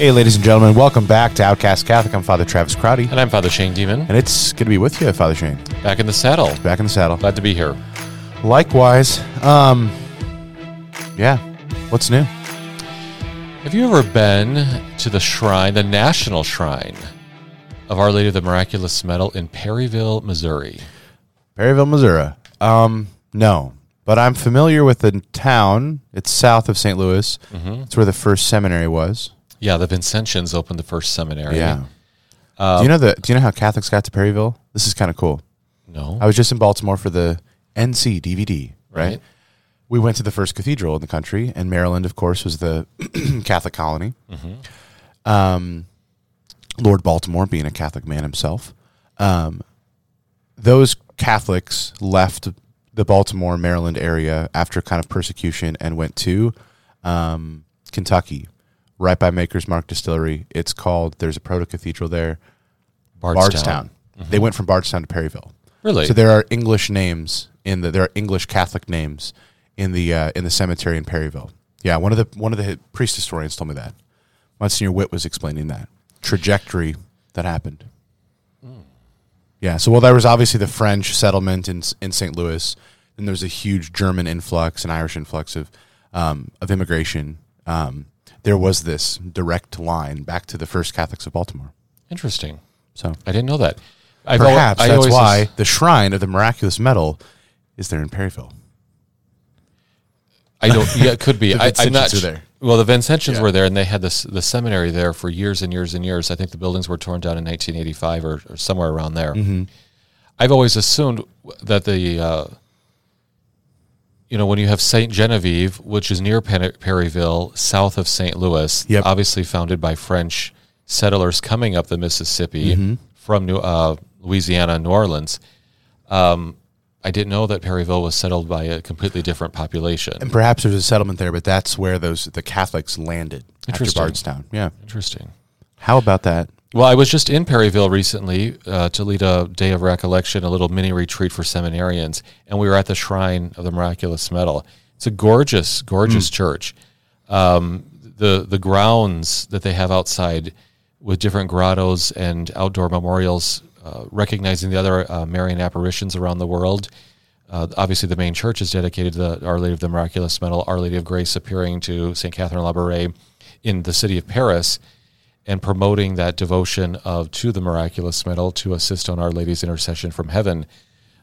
Hey, ladies and gentlemen, welcome back to Outcast Catholic. I'm Father Travis Crotty, And I'm Father Shane Deman, and it's good to be with you, Father Shane. back in the saddle. Back in the saddle. Glad to be here. Likewise, um, yeah, what's new? Have you ever been to the shrine, the national shrine of Our Lady of the Miraculous Medal in Perryville, Missouri? Perryville, Missouri. Um, no, but I'm familiar with the town. It's south of St. Louis. Mm-hmm. It's where the first seminary was. Yeah, the Vincentians opened the first seminary. Yeah. Uh, do you know the? Do you know how Catholics got to Perryville? This is kind of cool. No. I was just in Baltimore for the NCDVD. Right. Right. We went to the first cathedral in the country, and Maryland, of course, was the Catholic colony. Um, Lord Baltimore, being a Catholic man himself, um, those Catholics left the Baltimore, Maryland area after kind of persecution and went to um, Kentucky, right by Maker's Mark Distillery. It's called. There's a proto cathedral there, Bardstown. They went from Bardstown to Perryville. Really? So there are English names in the there are English Catholic names in the uh, in the cemetery in Perryville. Yeah, one of the one of the priest historians told me that. Monsignor Witt was explaining that trajectory that happened. Yeah, so well, there was obviously the French settlement in in St. Louis. and there was a huge German influx and Irish influx of um, of immigration. Um, there was this direct line back to the first Catholics of Baltimore. Interesting. So I didn't know that. I've perhaps I that's why as- the shrine of the miraculous medal is there in Perryville. I don't. Yeah, it could be. I, I'm not are there. Well, the Vincentians Yeah. were there, and they had this the seminary there for years and years and years. I think the buildings were torn down in 1985 or, or somewhere around there. Mm-hmm. I've always assumed that the, uh, you know, when you have Saint Genevieve, which is near Perryville, south of St. Louis, Yep. obviously founded by French settlers coming up the Mississippi Mm-hmm. from New, uh, Louisiana, New Orleans. Um, I didn't know that Perryville was settled by a completely different population. And perhaps there's a settlement there, but that's where those the Catholics landed after. Bardstown. Yeah. Interesting. How about that? Well, I was just in Perryville recently uh, to lead a day of recollection, a little mini retreat for seminarians, and we were at the Shrine of the Miraculous Medal. It's a gorgeous, gorgeous church. Um, the the grounds that they have outside, with different grottos and outdoor memorials, uh, recognizing the other uh, Marian apparitions around the world. Uh, obviously, the main church is dedicated to the Our Lady of the Miraculous Medal, Our Lady of Grace appearing to Saint Catherine Labouré in the city of Paris and promoting that devotion of to the miraculous medal to assist on Our Lady's intercession from heaven.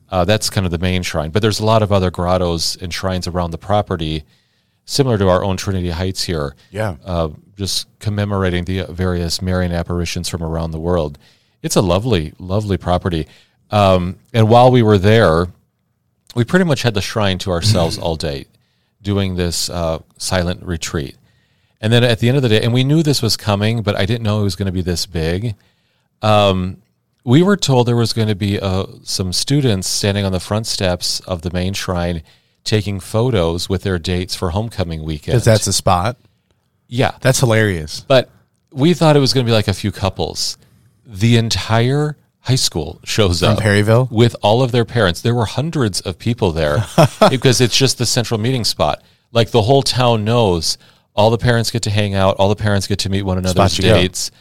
Uh, that's kind of the main shrine, but there's a lot of other grottos and shrines around the property, similar to our own Trinity Heights here. Yeah. uh, just commemorating the various Marian apparitions from around the world. It's a lovely, lovely property. Um, and while we were there, we pretty much had the shrine to ourselves all day, doing this uh, silent retreat. And then at the end of the day, and we knew this was coming, but I didn't know it was going to be this big. Um, we were told there was going to be uh, some students standing on the front steps of the main shrine taking photos with their dates for homecoming weekend. Because that's the spot. yeah, That's hilarious. but we thought it was going to be like a few couples. The entire high school shows From up Perryville? with all of their parents. There were hundreds of people there because it's just the central meeting spot. Like the whole town knows all the parents get to hang out, all the parents get to meet one another's Spot you go. dates.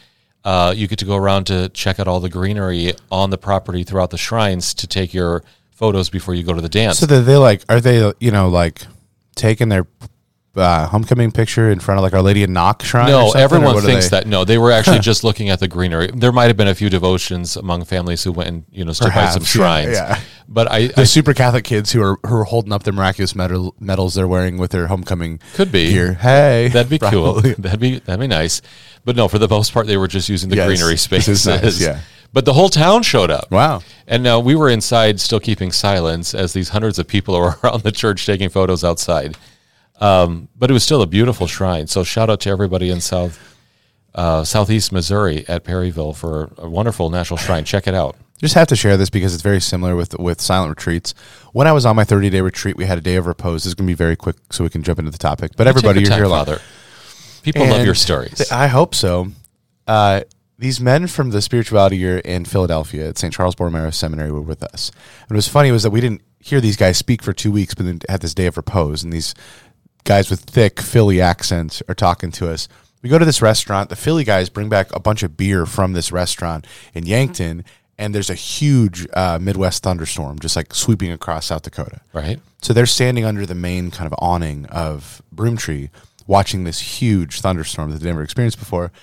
Uh, you get to go around to check out all the greenery on the property throughout the shrines to take your photos before you go to the dance. So that they like are they you know like taking their uh, homecoming picture in front of like Our Lady of Knock shrine? No, everyone thinks that. No, they were actually just looking at the greenery. There might have been a few devotions among families who went and you know stood by some yeah, shrines. yeah. But I, the I super Catholic kids who are who are holding up their miraculous medal, medals they're wearing with their homecoming Could be. gear. Hey, that'd be cool. probably. That'd be that'd be nice. But no, for the most part, they were just using the Yes, greenery this spaces. is nice, yeah. But the whole town showed up. Wow. And now we were inside, still keeping silence, as these hundreds of people were around the church taking photos outside. Um, but it was still a beautiful shrine. So shout out to everybody in South uh, Southeast Missouri at Perryville for a wonderful national shrine. Check it out. just have to share this because it's very similar with with silent retreats. When I was on my 30 day retreat, we had a day of repose. This is going to be very quick so we can jump into the topic. But everybody, you're your here. Father. People love your stories. th- I hope so. Uh, these men from the spirituality year in Philadelphia at St. Charles Borromeo Seminary were with us. And what was funny was that we didn't hear these guys speak for two weeks, but then had this day of repose. And these guys with thick Philly accents are talking to us. We go to this restaurant. The Philly guys bring back a bunch of beer from this restaurant in Yankton. And there's a huge uh, Midwest thunderstorm just like sweeping across South Dakota. right? So they're standing under the main kind of awning of Broomtree, watching this huge thunderstorm that they've never experienced before.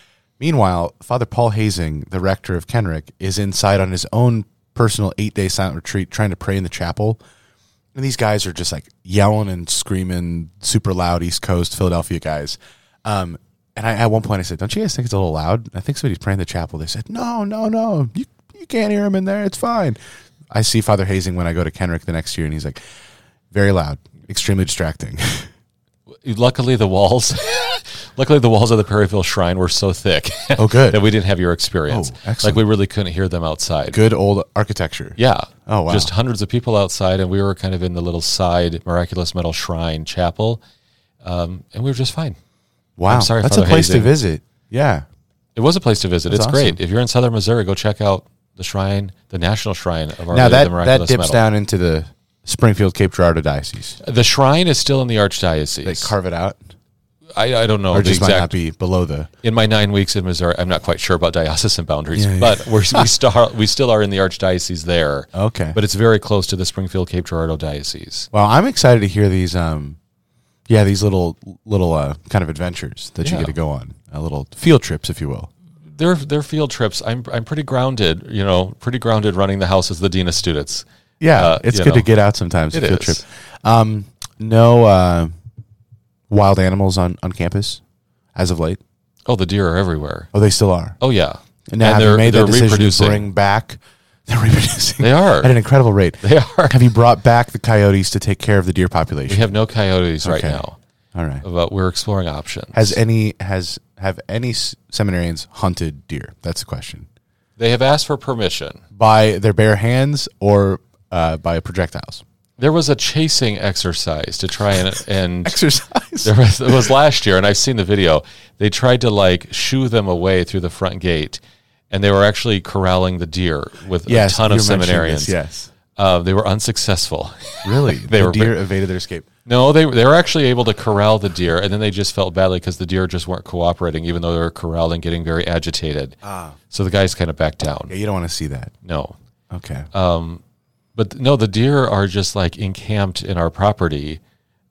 Meanwhile, Father Paul Hoesing, the rector of Kenrick, is inside on his own personal eight day silent retreat trying to pray in the chapel. And these guys are just like yelling and screaming, super loud East Coast Philadelphia guys. Um, and I, at one point I said, "Don't you guys think it's a little loud?" I think somebody's praying in the chapel. They said, "No, no, no, you you can't hear him in there. It's fine." I see Father Hoesing when I go to Kenrick the next year, and he's like, very loud, extremely distracting. Luckily, the walls, luckily the walls of the Perryville Shrine were so thick. Oh, good. that we didn't have your experience. Oh. Like we really couldn't hear them outside. Good old architecture. Yeah. Oh, wow. Just hundreds of people outside, and we were kind of in the little side miraculous medal shrine chapel, um, and we were just fine. Wow. I'm sorry, That's Father a place to visit. Yeah. It was a place to visit. That's it's great. If you're in southern Missouri, go check out the shrine, the national shrine of Our now Lady that of the Miraculous that dips Medal. down into the Springfield Cape Girardeau diocese. The shrine is still in the archdiocese. They carve it out, I, I don't know or the just might not be below the. In my nine weeks in Missouri, I'm not quite sure about diocesan boundaries, Yeah, yeah. but we're, we still we still are in the archdiocese there. Okay. but it's very close to the Springfield Cape Girardeau diocese. Well, I'm excited to hear these. Um, yeah, these little little uh, kind of adventures that you get to go on, uh, little field trips, if you will. They're they're field trips. I'm I'm pretty grounded, you know, pretty grounded running the house as the dean of students. Yeah, Uh, it's good to get out sometimes. A It field is. trip. Um, no uh, wild animals on on campus as of late. Oh, the deer are everywhere. Oh, they still are. Oh yeah, And now have they're made they're that decision to bring back? They're reproducing. They are. at an incredible rate. They are. Have you brought back the coyotes to take care of the deer population? We have no coyotes right now, All right. but we're exploring options. Has any has have any seminarians hunted deer? That's the question. they have asked for permission. By their bare hands or uh, by projectiles? There was a chasing exercise to try and and Exercise. There was, it was last year, and I've seen the video. They tried to like shoo them away through the front gate, and they were actually corralling the deer with yes, a ton of seminarians. this, Yes. Uh, they were unsuccessful. Really, They the were deer evaded their escape. no, they they were actually able to corral the deer, and then they just felt badly because the deer just weren't cooperating, even though they were corralled and getting very agitated. Ah. So the guys kind of backed down. Yeah, you don't want to see that. No, Okay. But no, the deer are just like encamped in our property.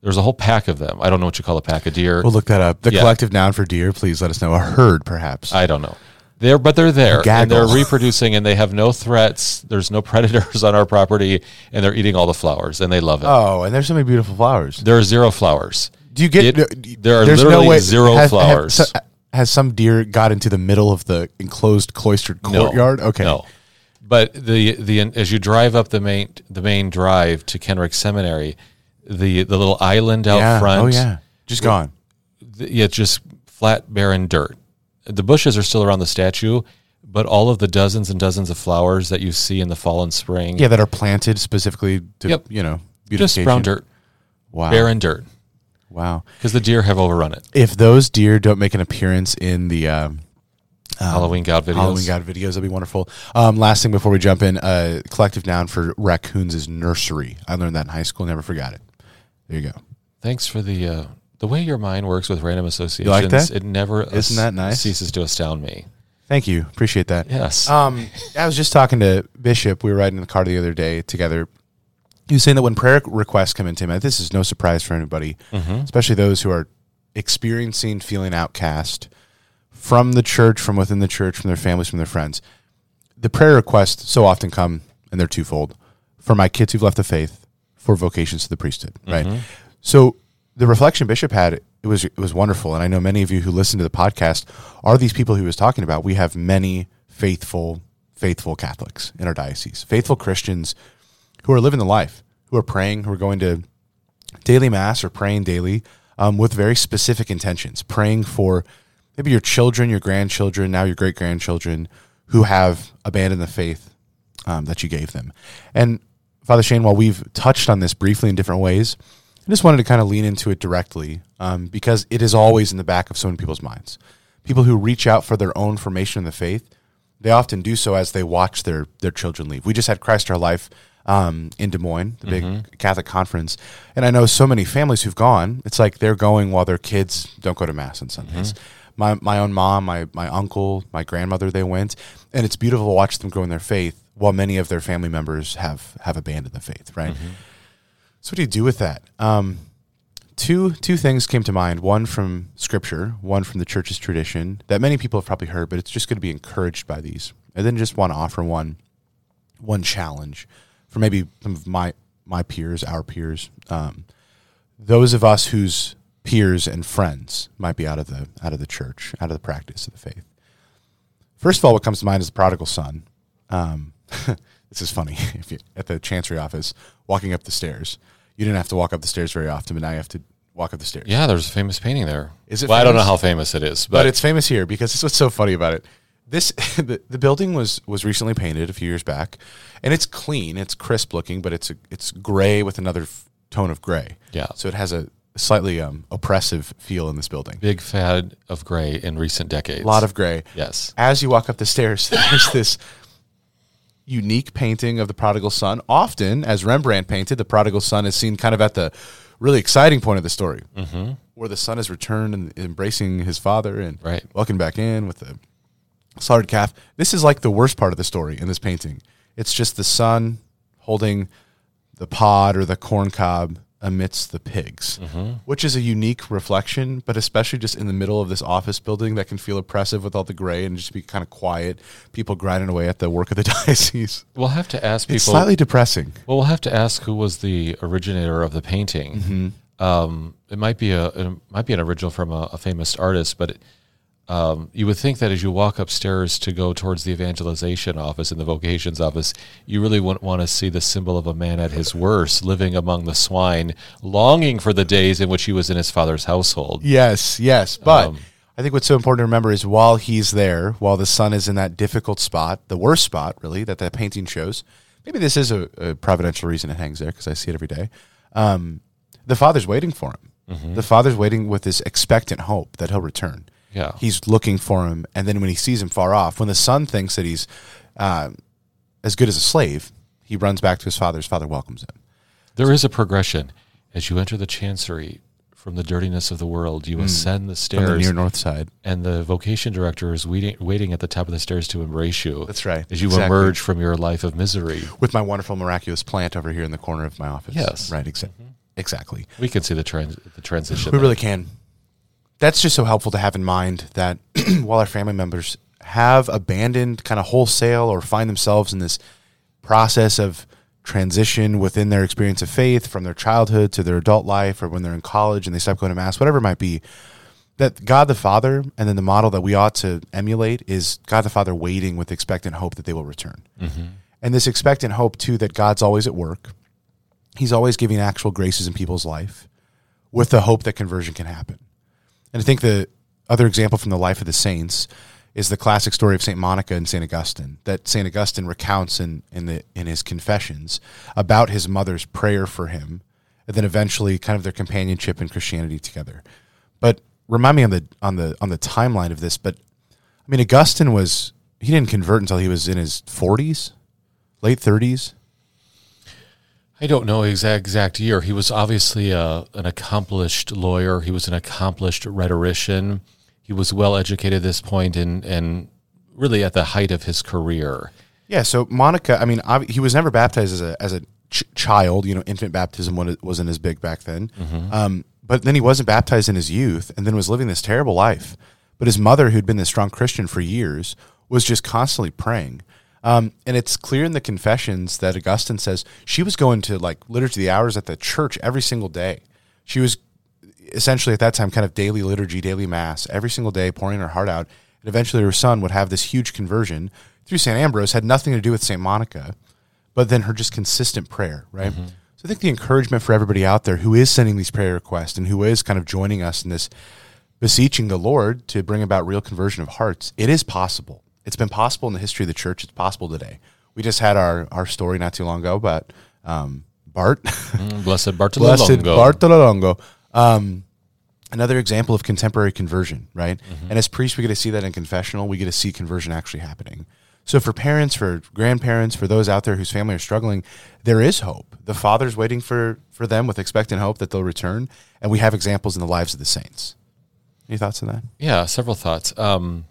There's a whole pack of them. I don't know what you call a pack of deer. we'll look that up. The Yeah. collective noun for deer. Please let us know. A herd, perhaps. I don't know. They're but they're there and they're reproducing and they have no threats. There's no predators on our property and they're eating all the flowers and they love it. oh, and there's so many beautiful flowers. there are zero flowers. Do you get? It- there are literally no way, zero has, flowers. Has, has some deer got into the middle of the enclosed cloistered No. courtyard? Okay. No. But the the as you drive up the main the main drive to Kenrick Seminary, the the little island out Yeah. front, Oh yeah. Just gone. th- yeah, just flat barren dirt. The bushes are still around the statue, but all of the dozens and dozens of flowers that you see in the fall and spring, Yeah, that are planted specifically to Yep. you know just brown dirt, Wow. barren dirt, Wow. because the deer have overrun it. If those deer don't make an appearance in the um, Halloween God videos. Halloween God videos, that'd be wonderful. Um, last thing before we jump in, uh, collective noun for raccoons is nursery. I learned that in high school. Never forgot it. There you go. Thanks for the uh, the way your mind works with random associations. like that? It never Isn't that nice? ceases to astound me. Thank you. Appreciate that. Yes. Um, I was just talking to Bishop. We were riding in the car the other day together. He was saying that when prayer requests come into him, this is no surprise for anybody, especially those who are experiencing feeling outcast from the church, from within the church, from their families, from their friends. The prayer requests so often come, and they're twofold: for my kids who've left the faith, for vocations to the priesthood. Right. So the reflection Bishop had it was it was wonderful, and I know many of you who listen to the podcast are these people he was talking about. We have many faithful, faithful Catholics in our diocese, faithful Christians who are living the life, who are praying, who are going to daily mass or praying daily um, with very specific intentions, praying for maybe your children, your grandchildren, now your great grandchildren who have abandoned the faith um, that you gave them. And Father Shane, while we've touched on this briefly in different ways, I just wanted to kind of lean into it directly um, because it is always in the back of so many people's minds. People who reach out for their own formation in the faith, they often do so as they watch their their children leave. We just had Christ Our Life um, in Des Moines, the big Catholic conference, and I know so many families who've gone. It's like they're going while their kids don't go to mass on Sundays. My my own mom, my my uncle, my grandmother, they went, and it's beautiful to watch them grow in their faith while many of their family members have have abandoned the faith. Right. So what do you do with that? Um, two two things came to mind. One from Scripture, one from the church's tradition that many people have probably heard, but it's just going to be encouraged by these. And then just want to offer one one challenge for maybe some of my my peers, our peers, um, those of us whose peers and friends might be out of the out of the church, out of the practice of the faith. First of all, what comes to mind is the prodigal son. Um, this is funny. If you at the chancery office, walking up the stairs, you didn't have to walk up the stairs very often, but now you have to walk up the stairs. Yeah, there's a famous painting there. Is it Well, I don't know how famous it is, but, but, it's famous here because this is what's so funny about it. This the, the building was was recently painted a few years back, and it's clean, it's crisp looking, but it's a, it's gray with another f- tone of gray. Yeah. so it has a slightly um, oppressive feel in this building. big fad of gray in recent decades. A lot of gray. yes. As you walk up the stairs, there's this unique painting of the prodigal son. Often, as Rembrandt painted, the prodigal son is seen kind of at the really exciting point of the story, mm-hmm. where the son is returned and embracing his father and Right. welcome back in with the slaughtered calf. This is like the worst part of the story in this painting. It's just the son holding the pod or the corn cob amidst the pigs, which is a unique reflection, but especially just in the middle of this office building that can feel oppressive with all the gray and just be kind of quiet, people grinding away at the work of the diocese. We'll have to ask people. It's slightly depressing. Well, we'll have to ask who was the originator of the painting. Mm-hmm. Um, it might be a it might be an original from a, a famous artist, but um, you would think that as you walk upstairs to go towards the evangelization office and the vocations office, you really wouldn't want to see the symbol of a man at his worst, living among the swine, longing for the days in which he was in his father's household. Yes, yes. But Um, I think what's so important to remember is while he's there, while the son is in that difficult spot, the worst spot, really, that that painting shows, maybe this is a, a providential reason it hangs there because I see it every day. Um, the father's waiting for him. Mm-hmm. The father's waiting with this expectant hope that he'll return. Yeah. He's looking for him. And then when he sees him far off, when the son thinks that he's uh, as good as a slave, he runs back to his father. His father welcomes him. There is a progression as you enter the chancery. From the dirtiness of the world, you ascend the Mm. From stairs. the near north side. and the vocation director is waiting, waiting at the top of the stairs to embrace you. That's right. As you Exactly. emerge from your life of misery, With my wonderful, miraculous plant over here in the corner of my office. Yes. Right, exa- exactly. we can see the trans- the transition. We there. really can. That's just so helpful to have in mind that while our family members have abandoned kind of wholesale or find themselves in this process of transition within their experience of faith from their childhood to their adult life or when they're in college and they stop going to mass, whatever it might be, that God the Father and then the model that we ought to emulate is God the Father waiting with expectant hope that they will return. Mm-hmm. And this expectant hope, too, that God's always at work. He's always giving actual graces in people's life with the hope that conversion can happen. And I think the other example from the life of the saints is the classic story of Saint Monica and Saint Augustine that Saint Augustine recounts in in the in his confessions about his mother's prayer for him, and then eventually kind of their companionship in Christianity together. But remind me on the on the on the timeline of this. But I mean, Augustine was he didn't convert until he was in his forties, late thirties. I don't know exact exact year. He was obviously a, an accomplished lawyer. He was an accomplished rhetorician. He was well educated at this point and and really at the height of his career. Yeah, so Monica, I mean, he was never baptized as a as a ch- child. You know, infant baptism wasn't as big back then. Um, but then he wasn't baptized in his youth, and then was living this terrible life. But his mother, who'd been this strong Christian for years, was just constantly praying. Um, and it's clear in the confessions that Augustine says she was going to like liturgy the hours at the church every single day. She was essentially at that time kind of daily liturgy, daily mass, every single day, pouring her heart out. And eventually her son would have this huge conversion through St. Ambrose, had nothing to do with St. Monica, but then her just consistent prayer, right? So I think the encouragement for everybody out there who is sending these prayer requests and who is kind of joining us in this beseeching the Lord to bring about real conversion of hearts, it is possible. It's been possible in the history of the church. It's possible today. We just had our our story not too long ago about um, Bart, Mm, Blessed Bartolomeo. blessed Bartolo Longo. Um, another example of contemporary conversion, right? And as priests, we get to see that in confessional. We get to see conversion actually happening. So for parents, for grandparents, for those out there whose family are struggling, there is hope. The Father's waiting for for them with expectant hope that they'll return, and we have examples in the lives of the saints. Any thoughts on that? Yeah, several thoughts. Um,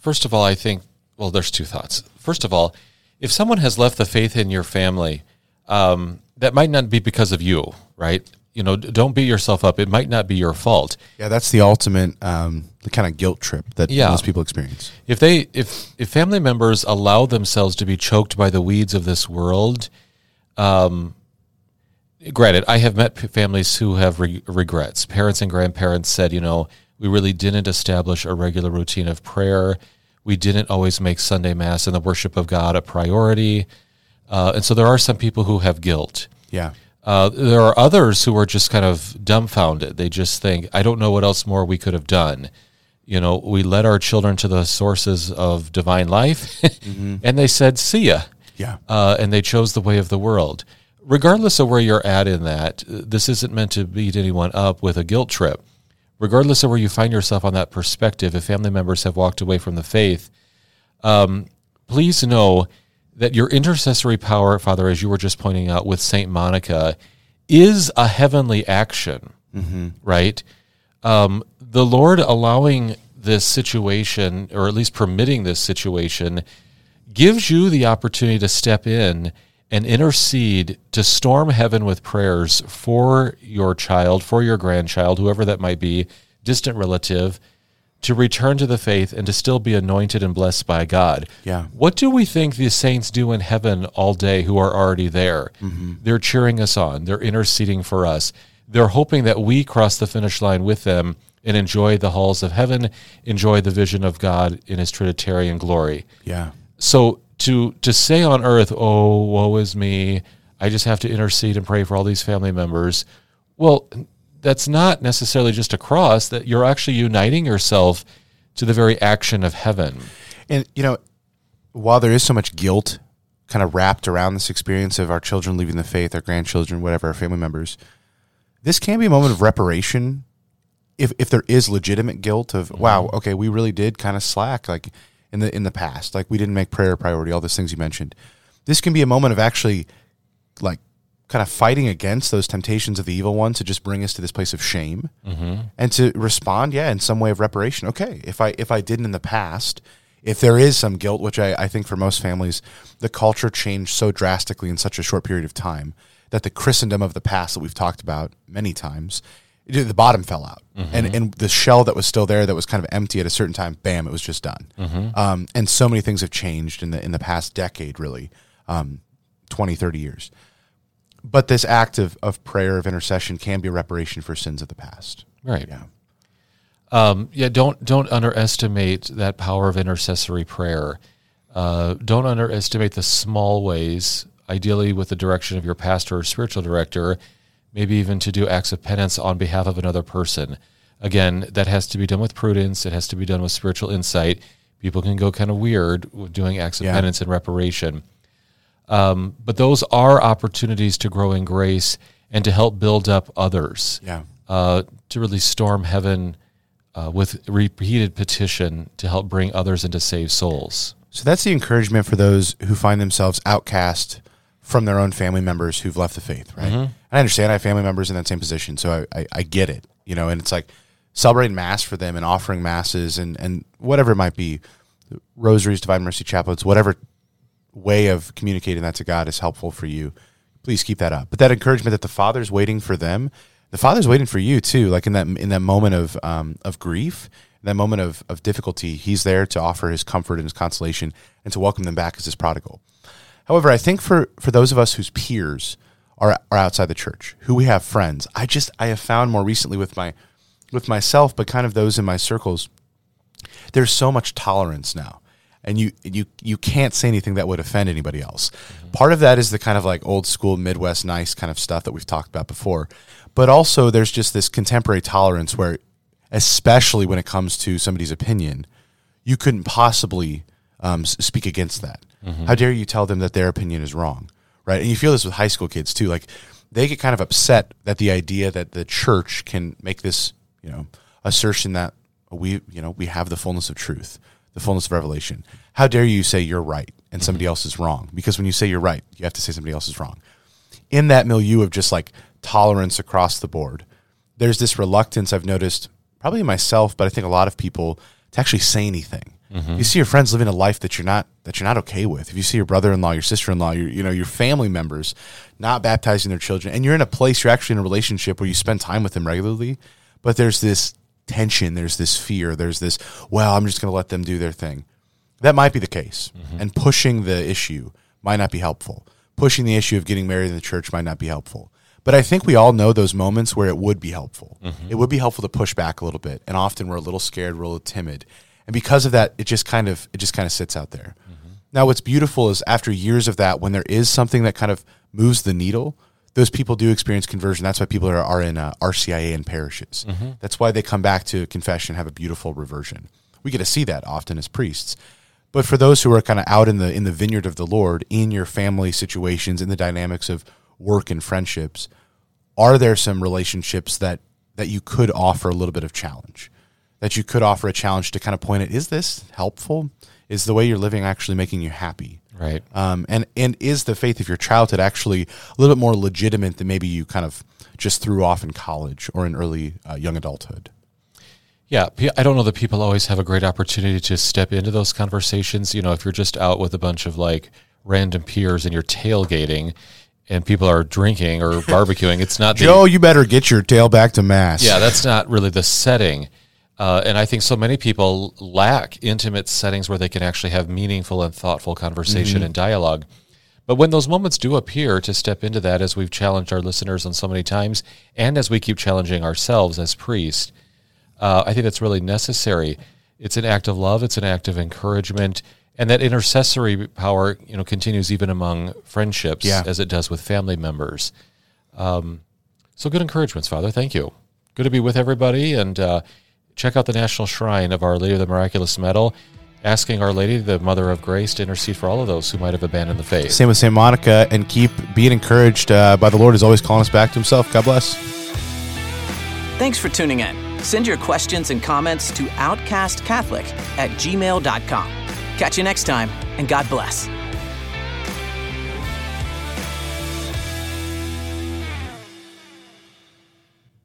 first of all, I think, well, there's two thoughts. First of all, if someone has left the faith in your family, um, that might not be because of you, right? You know, don't beat yourself up. It might not be your fault. Yeah, that's the ultimate, um, the kind of guilt trip that Yeah. most people experience. If they, if if family members allow themselves to be choked by the weeds of this world, um, granted, I have met families who have re- regrets. Parents and grandparents said, you know, we really didn't establish a regular routine of prayer. We didn't always make Sunday Mass and the worship of God a priority. Uh, and so there are some people who have guilt. Yeah, Uh, there are others who are just kind of dumbfounded. They just think, I don't know what else more we could have done. You know, we led our children to the sources of divine life, and they said, see ya. yeah, Uh, and they chose the way of the world. Regardless of where you're at in that, this isn't meant to beat anyone up with a guilt trip. Regardless of where you find yourself on that perspective, if family members have walked away from the faith, um, please know that your intercessory power, Father, as you were just pointing out with Saint Monica, is a heavenly action, right? Um, the Lord allowing this situation, or at least permitting this situation, gives you the opportunity to step in and intercede to storm heaven with prayers for your child, for your grandchild, whoever that might be, distant relative, to return to the faith and to still be anointed and blessed by God. Yeah. What do we think the saints do in heaven all day who are already there? Mm-hmm. They're cheering us on, they're interceding for us. They're hoping that we cross the finish line with them and enjoy the halls of heaven, enjoy the vision of God in his Trinitarian glory yeah, so to to say on earth, "Oh, woe is me," I just have to intercede and pray for all these family members. Well, that's not necessarily just a cross. That you're actually uniting yourself to the very action of heaven. and you know, while there is so much guilt kind of wrapped around this experience of our children leaving the faith, our grandchildren, whatever, our family members, this can be a moment of reparation. If if there is legitimate guilt of mm-hmm. wow, okay, we really did kind of slack like in the in the past, like we didn't make prayer a priority, all those things you mentioned. This can be a moment of actually like kind of fighting against those temptations of the evil one to just bring us to this place of shame mm-hmm. and to respond yeah in some way of reparation. Okay if i if i didn't in the past if there is some guilt which I, I think for most families the culture changed so drastically in such a short period of time that the christendom of the past that we've talked about many times the bottom fell out and and the shell that was still there that was kind of empty at a certain time bam it was just done um, and so many things have changed in the in the past decade really um, 20 30 years but this act of, of prayer of intercession can be a reparation for sins of the past Right. yeah Um, yeah. Don't don't underestimate that power of intercessory prayer. Uh, don't underestimate the small ways, ideally with the direction of your pastor or spiritual director, maybe even to do acts of penance on behalf of another person. Again, that has to be done with prudence. It has to be done with spiritual insight. People can go kind of weird with doing acts of Yeah. penance and reparation. Um, but those are opportunities to grow in grace and to help build up others yeah uh, to really storm heaven uh, with repeated petition to help bring others into saved souls. So that's the encouragement for those who find themselves outcast from their own family members who've left the faith, right? And I understand I have family members in that same position, so I, I, I get it, you know, and it's like celebrating mass for them and offering masses and, and whatever it might be, rosaries, divine mercy chaplets, whatever way of communicating that to God is helpful for you. Please keep that up. But that encouragement that the Father's waiting for them, the Father's waiting for you too. Like in that in that moment of um, of grief, that moment of of difficulty, He's there to offer His comfort and His consolation, and to welcome them back as His prodigal. However, I think for for those of us whose peers are are outside the church, who we have friends, I just I have found more recently with my with myself, but kind of those in my circles, there's so much tolerance now. And you you you can't say anything that would offend anybody else. Mm-hmm. Part of that is the kind of like old school midwest nice kind of stuff that we've talked about before. But also there's just this contemporary tolerance where especially when it comes to somebody's opinion you couldn't possibly um, speak against that? How dare you tell them that their opinion is wrong, right? And you feel this with high school kids too. Like they get kind of upset that the idea that the church can make this, you know, assertion that we, you know, we have the fullness of truth, the fullness of revelation. How dare you say you're right and somebody else is wrong? Because when you say you're right, you have to say somebody else is wrong. In that milieu of just like tolerance across the board, there's this reluctance I've noticed, probably myself, but I think a lot of people to actually say anything. You see your friends living a life that you're not that you're not okay with. If you see your brother-in-law, your sister-in-law, your you know your family members not baptizing their children, and you're in a place you're actually in a relationship where you spend time with them regularly, but there's this tension, there's this fear, there's this well, I'm just going to let them do their thing. That might be the case, mm-hmm. and pushing the issue might not be helpful. Pushing the issue of getting married in the church might not be helpful. But I think we all know those moments where it would be helpful. Mm-hmm. It would be helpful to push back a little bit, and often we're a little scared, we're a little timid, and because of that, it just kind of it just kind of sits out there. Now, what's beautiful is after years of that, when there is something that kind of moves the needle, those people do experience conversion. That's why people are, are in uh, RCIA and parishes. That's why they come back to confession, have a beautiful reversion. We get to see that often as priests. But for those who are kind of out in the in the vineyard of the Lord, in your family situations, in the dynamics of work and friendships, are there some relationships that that you could offer a little bit of challenge? That you could offer a challenge to kind of point at is this helpful? Is the way you're living actually making you happy? Right. Um, and and is the faith of your childhood actually a little bit more legitimate than maybe you kind of just threw off in college or in early uh, young adulthood? Yeah, I don't know that people always have a great opportunity to step into those conversations. You know, if you're just out with a bunch of like random peers and you're tailgating and people are drinking or barbecuing, it's not the, Joe, you better get your tail back to mass. yeah, that's not really the setting. Uh, and I think so many people lack intimate settings where they can actually have meaningful and thoughtful conversation and dialogue. But when those moments do appear to step into that, as we've challenged our listeners on so many times, and as we keep challenging ourselves as priests, uh, I think that's really necessary. It's an act of love. It's an act of encouragement, and that intercessory power, you know, continues even among friendships Yeah. as it does with family members. Um, so good encouragements, Father. Thank you. Good to be with everybody, and uh, check out the National Shrine of Our Lady of the Miraculous Medal, asking Our Lady, the Mother of Grace, to intercede for all of those who might have abandoned the faith. Same with St. Monica, and keep being encouraged uh, by the Lord is always calling us back to Himself. God bless. Thanks for tuning in. Send your questions and comments to outcastcatholic at gmail.com. Catch you next time, and God bless.